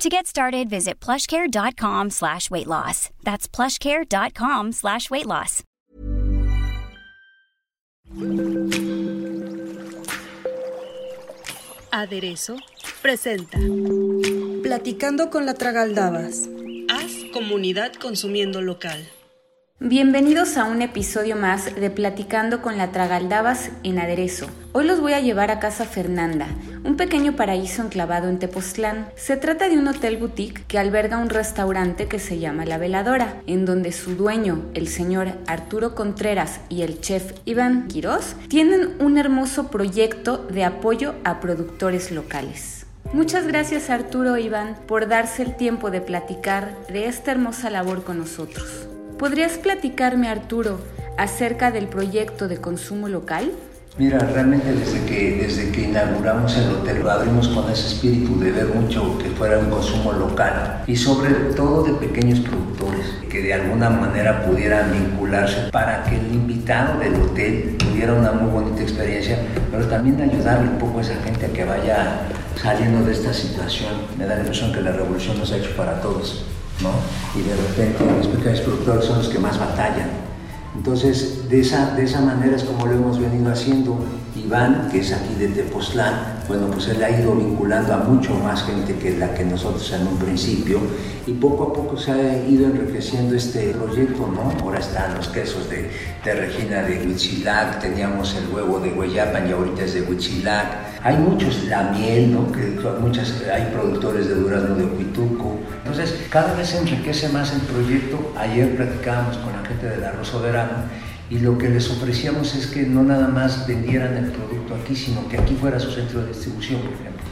To get started, visit plushcare.com slash weight loss. That's plushcare.com slash weight loss. Aderezo presenta Platicando con la Tragaldabas. Haz comunidad consumiendo local. Bienvenidos a un episodio más de Platicando con la Tragaldabas en Aderezo. Hoy los voy a llevar a Casa Fernanda, un pequeño paraíso enclavado en Tepoztlán. Se trata de un hotel boutique que alberga un restaurante que se llama La Veladora, en donde su dueño, el señor Arturo Contreras y el chef Iván Quirós, tienen un hermoso proyecto de apoyo a productores locales. Muchas gracias Arturo e Iván por darse el tiempo de platicar de esta hermosa labor con nosotros. ¿Podrías platicarme, Arturo, acerca del proyecto de consumo local? Mira, realmente desde que, desde que inauguramos el hotel lo abrimos con ese espíritu de ver mucho que fuera un consumo local y sobre todo de pequeños productores que de alguna manera pudieran vincularse para que el invitado del hotel tuviera una muy bonita experiencia, pero también ayudarle un poco a esa gente a que vaya saliendo de esta situación. Me da la impresión que la revolución nos ha hecho para todos. Y de repente los pequeños productores son los que más batallan. Entonces, de esa, de esa manera es como lo hemos venido haciendo. Iván, que es aquí de Tepoztlán, bueno, pues él ha ido vinculando a mucho más gente que la que nosotros en un principio y poco a poco se ha ido enriqueciendo este proyecto, ¿no? Ahora están los quesos de, de Regina de Huitzilac, teníamos el huevo de Hueyapan y ahorita es de Huitzilac hay muchos, la miel, ¿no? que muchas, hay productores de durazno de Huituco. Entonces, cada vez se enriquece más el proyecto. Ayer platicábamos con la gente del arroz soberano y lo que les ofrecíamos es que no nada más vendieran el producto aquí, sino que aquí fuera su centro de distribución, por ejemplo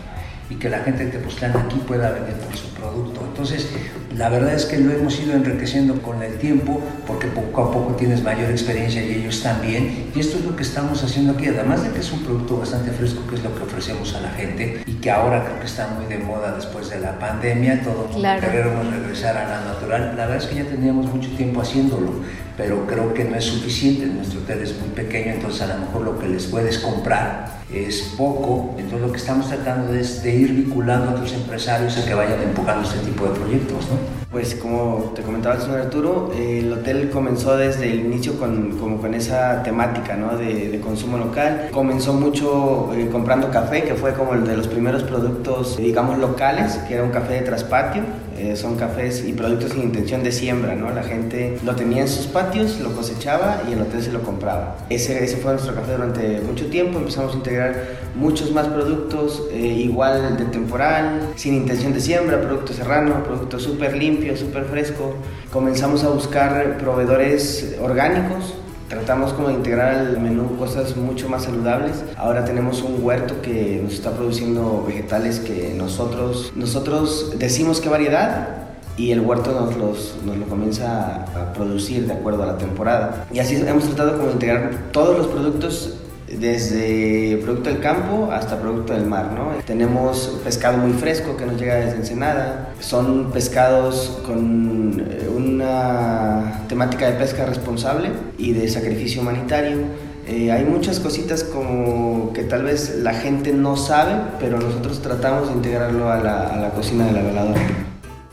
y que la gente de Tepoztlán aquí pueda vender por su producto. Entonces, la verdad es que lo hemos ido enriqueciendo con el tiempo porque poco a poco tienes mayor experiencia y ellos también. Y esto es lo que estamos haciendo aquí, además de que es un producto bastante fresco, que es lo que ofrecemos a la gente y que ahora creo que está muy de moda después de la pandemia, todo claro. queremos regresar a la natural. La verdad es que ya teníamos mucho tiempo haciéndolo, pero creo que no es suficiente. Nuestro hotel es muy pequeño, entonces a lo mejor lo que les puedes comprar es poco, entonces lo que estamos tratando es de ir vinculando a otros empresarios a que vayan empujando este tipo de proyectos. ¿no? Pues como te comentaba el señor Arturo, el hotel comenzó desde el inicio con, como con esa temática ¿no? de, de, consumo local. Comenzó mucho eh, comprando café, que fue como el de los primeros productos, digamos, locales, que era un café de traspatio. Eh, son cafés y productos sin intención de siembra, ¿no? La gente lo tenía en sus patios, lo cosechaba y el hotel se lo compraba. Ese, ese fue nuestro café durante mucho tiempo. Empezamos a integrar muchos más productos, eh, igual de temporal, sin intención de siembra, producto serrano, producto súper limpio, súper fresco. Comenzamos a buscar proveedores orgánicos, tratamos como de integrar al menú cosas mucho más saludables. Ahora tenemos un huerto que nos está produciendo vegetales que nosotros, nosotros decimos qué variedad, y el huerto nos, los, nos lo comienza a producir de acuerdo a la temporada. Y así hemos tratado como de integrar todos los productos desde producto del campo hasta producto del mar, ¿no? Tenemos pescado muy fresco que nos llega desde Ensenada, son pescados con eh, una temática de pesca responsable y de sacrificio humanitario. Eh, hay muchas cositas como que tal vez la gente no sabe, pero nosotros tratamos de integrarlo a la, a la cocina de la veladora.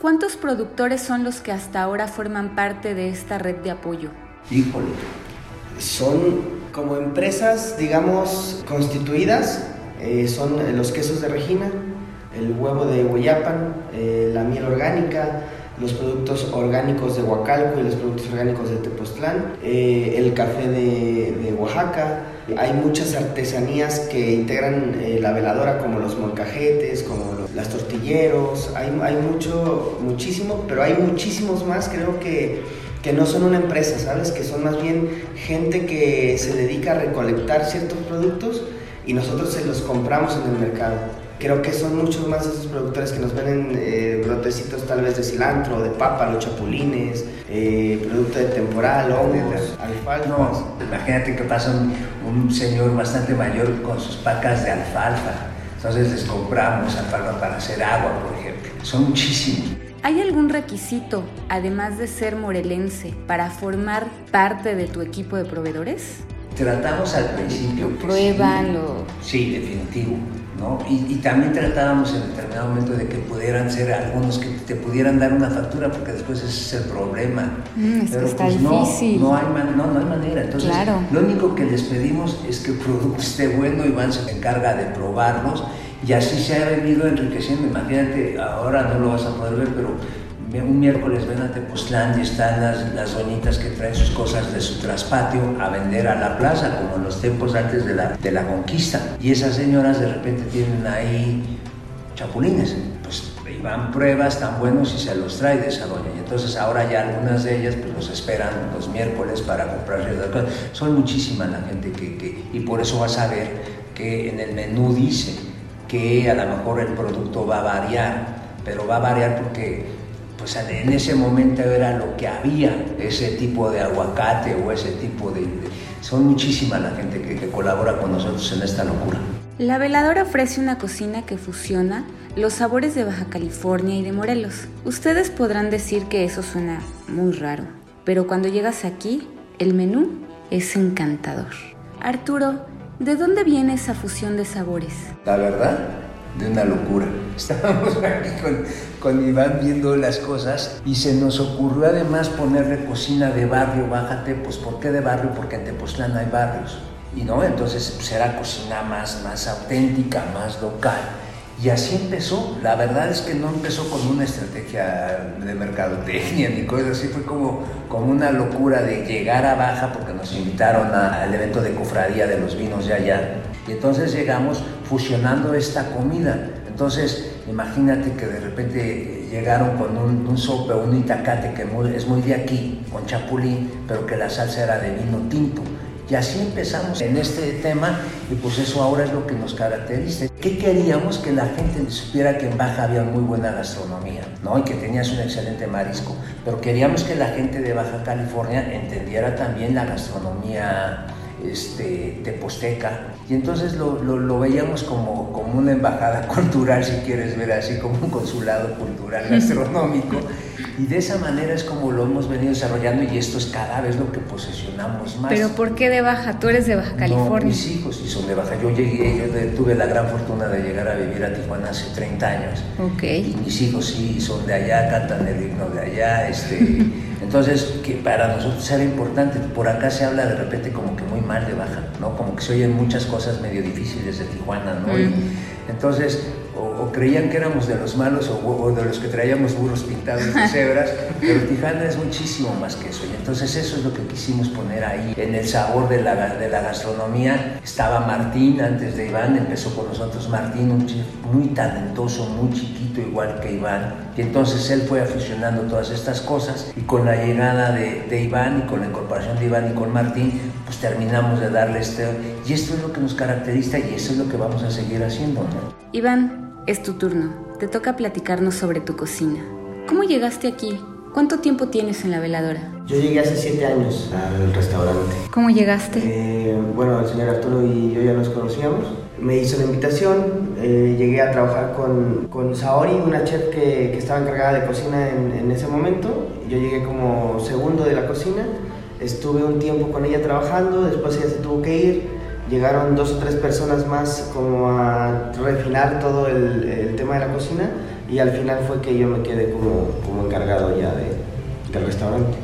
¿Cuántos productores son los que hasta ahora forman parte de esta red de apoyo? Híjole, son como empresas, digamos, constituidas, eh, son los quesos de Regina, el huevo de Hueyapan, eh, la miel orgánica, los productos orgánicos de Huacalco y los productos orgánicos de Tepoztlán, eh, el café de, Oaxaca. Hay muchas artesanías que integran la veladora, como los molcajetes, como los, las tortilleros. Hay, hay mucho, muchísimo, pero hay muchísimos más. Creo que que no son una empresa, ¿sabes? Que son más bien gente que se dedica a recolectar ciertos productos y nosotros se los compramos en el mercado. Creo que son muchos más esos productores que nos venden eh, brotecitos tal vez de cilantro, de papa, los chapulines, eh, producto de temporal, hongos, alfalfa. No, imagínate que pasa un, un señor bastante mayor con sus pacas de alfalfa. Entonces les compramos alfalfa para hacer agua, por ejemplo. Son muchísimos. ¿Hay algún requisito, además de ser morelense, para formar parte de tu equipo de proveedores? Tratamos al principio. que Pruébalo. Sí, sí, definitivo. ¿no? Y, y también tratábamos en determinado momento de que pudieran ser algunos que te pudieran dar una factura, porque después ese es el problema. Mm, es que Pero está pues no, difícil. no hay, man- no, no hay manera. Entonces, Claro. lo único que les pedimos es que el producto esté bueno. Iván se encarga de probarlos y así se ha venido enriqueciendo. Imagínate, ahora no lo vas a poder ver, pero un miércoles ven a Tepoztlán y están las, las doñitas que traen sus cosas de su traspatio a vender a la plaza, como en los tiempos antes de la, de la conquista. Y esas señoras de repente tienen ahí chapulines. Pues Iván prueba, están buenos y se los trae de esa doña. Y entonces ahora ya algunas de ellas pues los esperan los miércoles para comprar ciertas cosas. Son muchísimas la gente que, que- y por eso vas a ver que en el menú dice que a lo mejor el producto va a variar, pero va a variar porque pues en ese momento era lo que había, ese tipo de aguacate o ese tipo de... son muchísimas la gente que, que colabora con nosotros en esta locura. La veladora ofrece una cocina que fusiona los sabores de Baja California y de Morelos. Ustedes podrán decir que eso suena muy raro, pero cuando llegas aquí, el menú es encantador. Arturo, ¿de dónde viene esa fusión de sabores? La verdad, de una locura. Estábamos aquí con, con Iván viendo las cosas y se nos ocurrió además ponerle cocina de barrio, bájate, pues ¿por qué de barrio? Porque en Tepoztlán hay barrios. Y no, entonces pues, era cocina más, más auténtica, más local. Y así empezó. La verdad es que no empezó con una estrategia de mercadotecnia ni cosas así. Fue como, como una locura de llegar a Baja porque nos invitaron al evento de cofradía de los vinos de allá. Y entonces llegamos fusionando esta comida. Entonces, imagínate que de repente llegaron con un, un sope o un itacate que es muy de aquí, con chapulín, pero que la salsa era de vino tinto. Y así empezamos en este tema y pues eso ahora es lo que nos caracteriza. ¿Qué queríamos? Que la gente supiera que en Baja había muy buena gastronomía, ¿no? Y que tenías un excelente marisco. Pero queríamos que la gente de Baja California entendiera también la gastronomía este, teposteca. Y entonces lo, lo- lo veíamos como, como una embajada cultural, si quieres ver así, como un consulado cultural gastronómico. Y de esa manera es como lo hemos venido desarrollando y esto es cada vez lo que posesionamos más. Pero ¿por qué de Baja? Tú eres de Baja No, California. mis hijos sí son de Baja. Yo llegué, yo tuve la gran fortuna de llegar a vivir a Tijuana hace 30 años. Ok. Y mis hijos sí son de allá, cantan el himno de allá. Este, entonces, que para nosotros era importante. Por acá se habla de repente como que muy mal de Baja, ¿no? Como que se oyen muchas cosas medio difíciles de Tijuana, ¿no? Y entonces, o, creían que éramos de los malos o, o de los que traíamos burros pintados de cebras, pero Tijuana es muchísimo más que eso. Y entonces eso es lo que quisimos poner ahí, en el sabor de la, de la gastronomía. Estaba Martín antes de Iván, empezó con nosotros Martín, un chef muy talentoso, muy chiquito, igual que Iván. Y entonces él fue aficionando todas estas cosas y con la llegada de, de Iván y con la incorporación de Iván y con Martín, pues terminamos de darle este... Y esto es lo que nos caracteriza y eso es lo que vamos a seguir haciendo, ¿no? Iván, es tu turno. Te toca platicarnos sobre tu cocina. ¿Cómo llegaste aquí? ¿Cuánto tiempo tienes en la veladora? Yo llegué hace siete años al restaurante. ¿Cómo llegaste? Eh, bueno, el señor Arturo y yo ya nos conocíamos. Me hizo la invitación, eh, llegué a trabajar con, con Saori, una chef que, que estaba encargada de cocina en, en ese momento. Yo llegué como segundo de la cocina, estuve un tiempo con ella trabajando, después ella se tuvo que ir. Llegaron dos o tres personas más como a refinar todo el, el tema de la cocina y al final fue que yo me quedé como, como encargado ya de, del restaurante.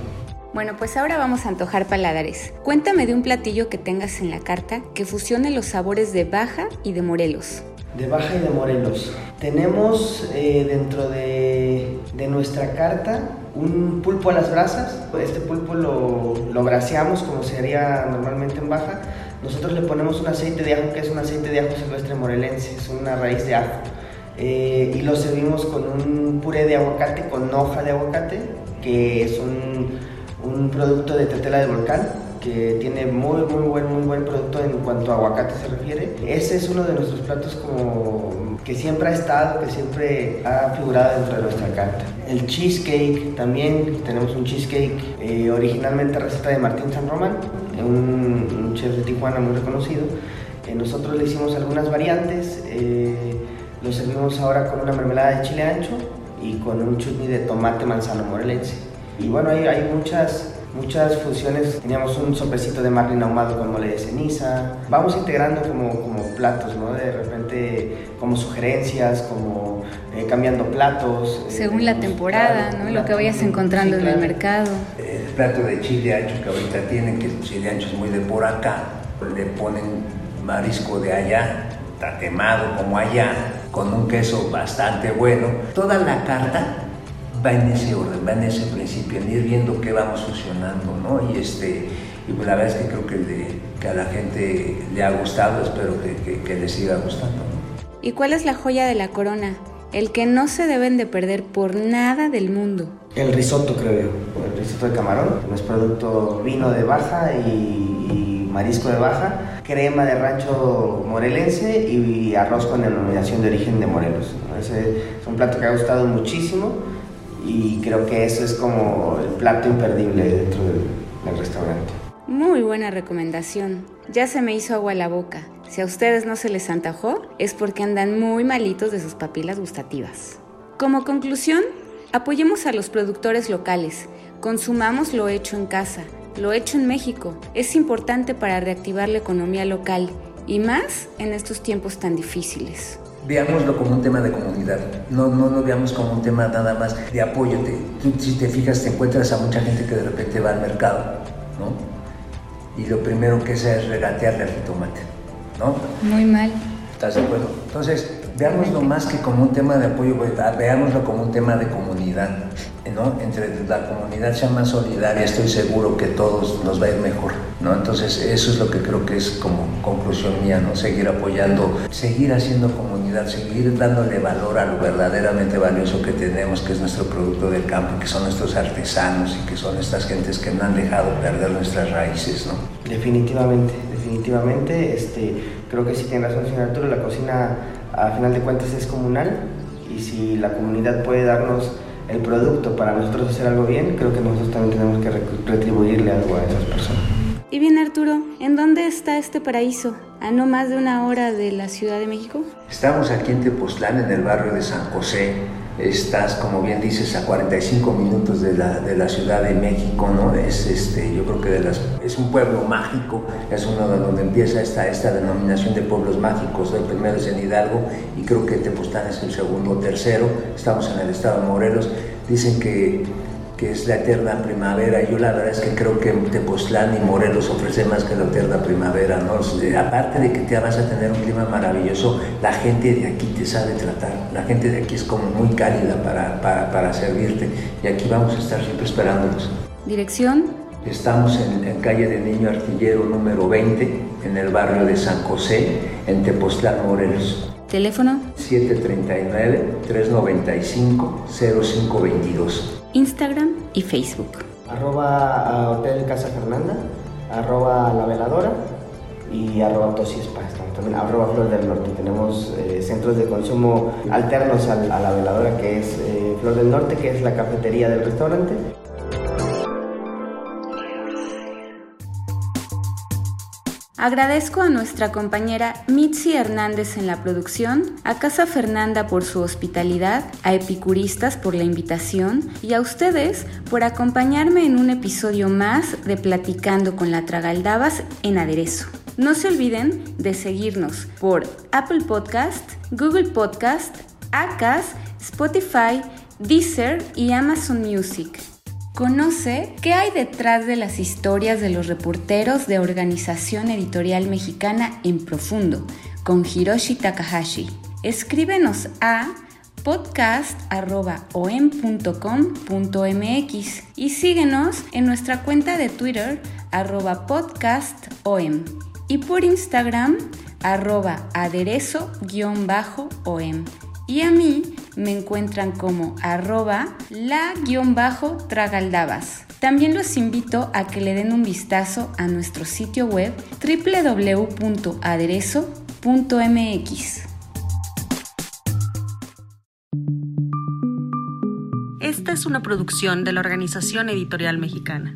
Bueno, pues ahora vamos a antojar paladares. Cuéntame de un platillo que tengas en la carta que fusione los sabores de Baja y de Morelos. De Baja y de Morelos. Tenemos eh, dentro de, de nuestra carta un pulpo a las brasas. Este pulpo lo, lo braseamos como se haría normalmente en Baja. Nosotros le ponemos un aceite de ajo que es un aceite de ajo silvestre morelense, es una raíz de ajo. Eh, y lo servimos con un puré de aguacate, con hoja de aguacate, que es un, un producto de tetela de volcán. que tiene muy, muy buen, muy buen producto en cuanto a aguacate se refiere. Ese es uno de nuestros platos como que siempre ha estado, que siempre ha figurado dentro de nuestra carta. El cheesecake también, tenemos un cheesecake eh, originalmente receta de Martín San Román, un, un chef de Tijuana muy reconocido. Eh, nosotros le hicimos algunas variantes, eh, lo servimos ahora con una mermelada de chile ancho y con un chutney de tomate manzano morelense. Y bueno, hay, hay muchas, muchas fusiones. Teníamos un sopecito de marlin ahumado con mole de ceniza. Vamos integrando como, como platos, ¿no? De repente como sugerencias, como eh, cambiando platos. Según la temporada, ¿no? Lo que vayas encontrando en el mercado. Plato de chile ancho que ahorita tienen, que el chile ancho es muy de por acá, le ponen marisco de allá, tatemado como allá, con un queso bastante bueno. Toda la carta va en ese orden, va en ese principio, en ir viendo qué vamos fusionando, ¿no? Y, este, y pues la verdad es que creo que, de, que a la gente le ha gustado, espero que, que, que le siga gustando. ¿no? ¿Y cuál es la joya de la corona? El que no se deben de perder por nada del mundo. El risotto, creo yo. El risotto de camarón. Es producto vino de baja y, marisco de baja, crema de rancho morelense y arroz con denominación de origen de Morelos. Es un plato que ha gustado muchísimo y creo que eso es como el plato imperdible dentro del, del restaurante. Muy buena recomendación. Ya se me hizo agua la boca. Si a ustedes no se les antojó, es porque andan muy malitos de sus papilas gustativas. Como conclusión, apoyemos a los productores locales, consumamos lo hecho en casa, lo hecho en México. Es importante para reactivar la economía local y más en estos tiempos tan difíciles. Veámoslo como un tema de comunidad, no, no lo veamos como un tema nada más de apoyo. Te, tú, si te fijas, te encuentras a mucha gente que de repente va al mercado, ¿no? Y lo primero que hace es regatearle al jitomate, ¿no? Muy mal. ¿Estás de acuerdo? Entonces, veámoslo más que como un tema de apoyo, veámoslo como un tema de comunidad, ¿no? Entre la comunidad sea más solidaria, estoy seguro que todos nos va a ir mejor, ¿no? Entonces, eso es lo que creo que es como conclusión mía, ¿no? Seguir apoyando, seguir haciendo comunidad, seguir dándole valor a lo verdaderamente valioso que tenemos, que es nuestro producto del campo, que son nuestros artesanos y que son estas gentes que no han dejado perder nuestras raíces, ¿no? Definitivamente, definitivamente, este, creo que sí tiene razón, señor Arturo, la cocina a final de cuentas es comunal y si la comunidad puede darnos el producto para nosotros hacer algo bien, creo que nosotros también tenemos que retribuirle algo a esas personas. Y bien Arturo, ¿en dónde está este paraíso? ¿A no más de una hora de la Ciudad de México? Estamos aquí en Tepoztlán, en el barrio de San José. Estás, como bien dices, a 45 minutos de la, de la Ciudad de México, ¿no? Es, este, yo creo que de las, es un pueblo mágico, es uno de donde empieza esta, esta denominación de pueblos mágicos. El primero es en Hidalgo y creo que Tepoztlán es el segundo o tercero. Estamos en el estado de Morelos. Dicen que que es la eterna primavera. Yo la verdad es que creo que Tepoztlán y Morelos ofrecen más que la eterna primavera, ¿no? Aparte de que te vas a tener un clima maravilloso, la gente de aquí te sabe tratar. La gente de aquí es como muy cálida para, para, para servirte y aquí vamos a estar siempre esperándolos. ¿Dirección? Estamos en, en, calle de Niño Artillero número 20, en el barrio de San José, en Tepoztlán, Morelos. ¿Teléfono? 739-395-0522. Instagram y Facebook. Arroba Hotel Casa Fernanda, arroba La Veladora y arroba Tosispa. También arroba Flor del Norte. Tenemos eh, centros de consumo alternos a, a La Veladora, que es eh, Flor del Norte, que es la cafetería del restaurante. Agradezco a nuestra compañera Mitzi Hernández en la producción, a Casa Fernanda por su hospitalidad, a Epicuristas por la invitación y a ustedes por acompañarme en un episodio más de Platicando con la Tragaldabas en aderezo. No se olviden de seguirnos por Apple Podcast, Google Podcast, Acas, Spotify, Deezer y Amazon Music. Conoce qué hay detrás de las historias de los reporteros de Organización Editorial Mexicana en Profundo con Hiroshi Takahashi. Escríbenos a podcast.om.com.mx y síguenos en nuestra cuenta de Twitter arroba podcastom y por Instagram arroba aderezo-om. Y a mí me encuentran como arroba la-tragaldabas. También los invito a que le den un vistazo a nuestro sitio web www.aderezo.mx. Esta es una producción de la Organización Editorial Mexicana.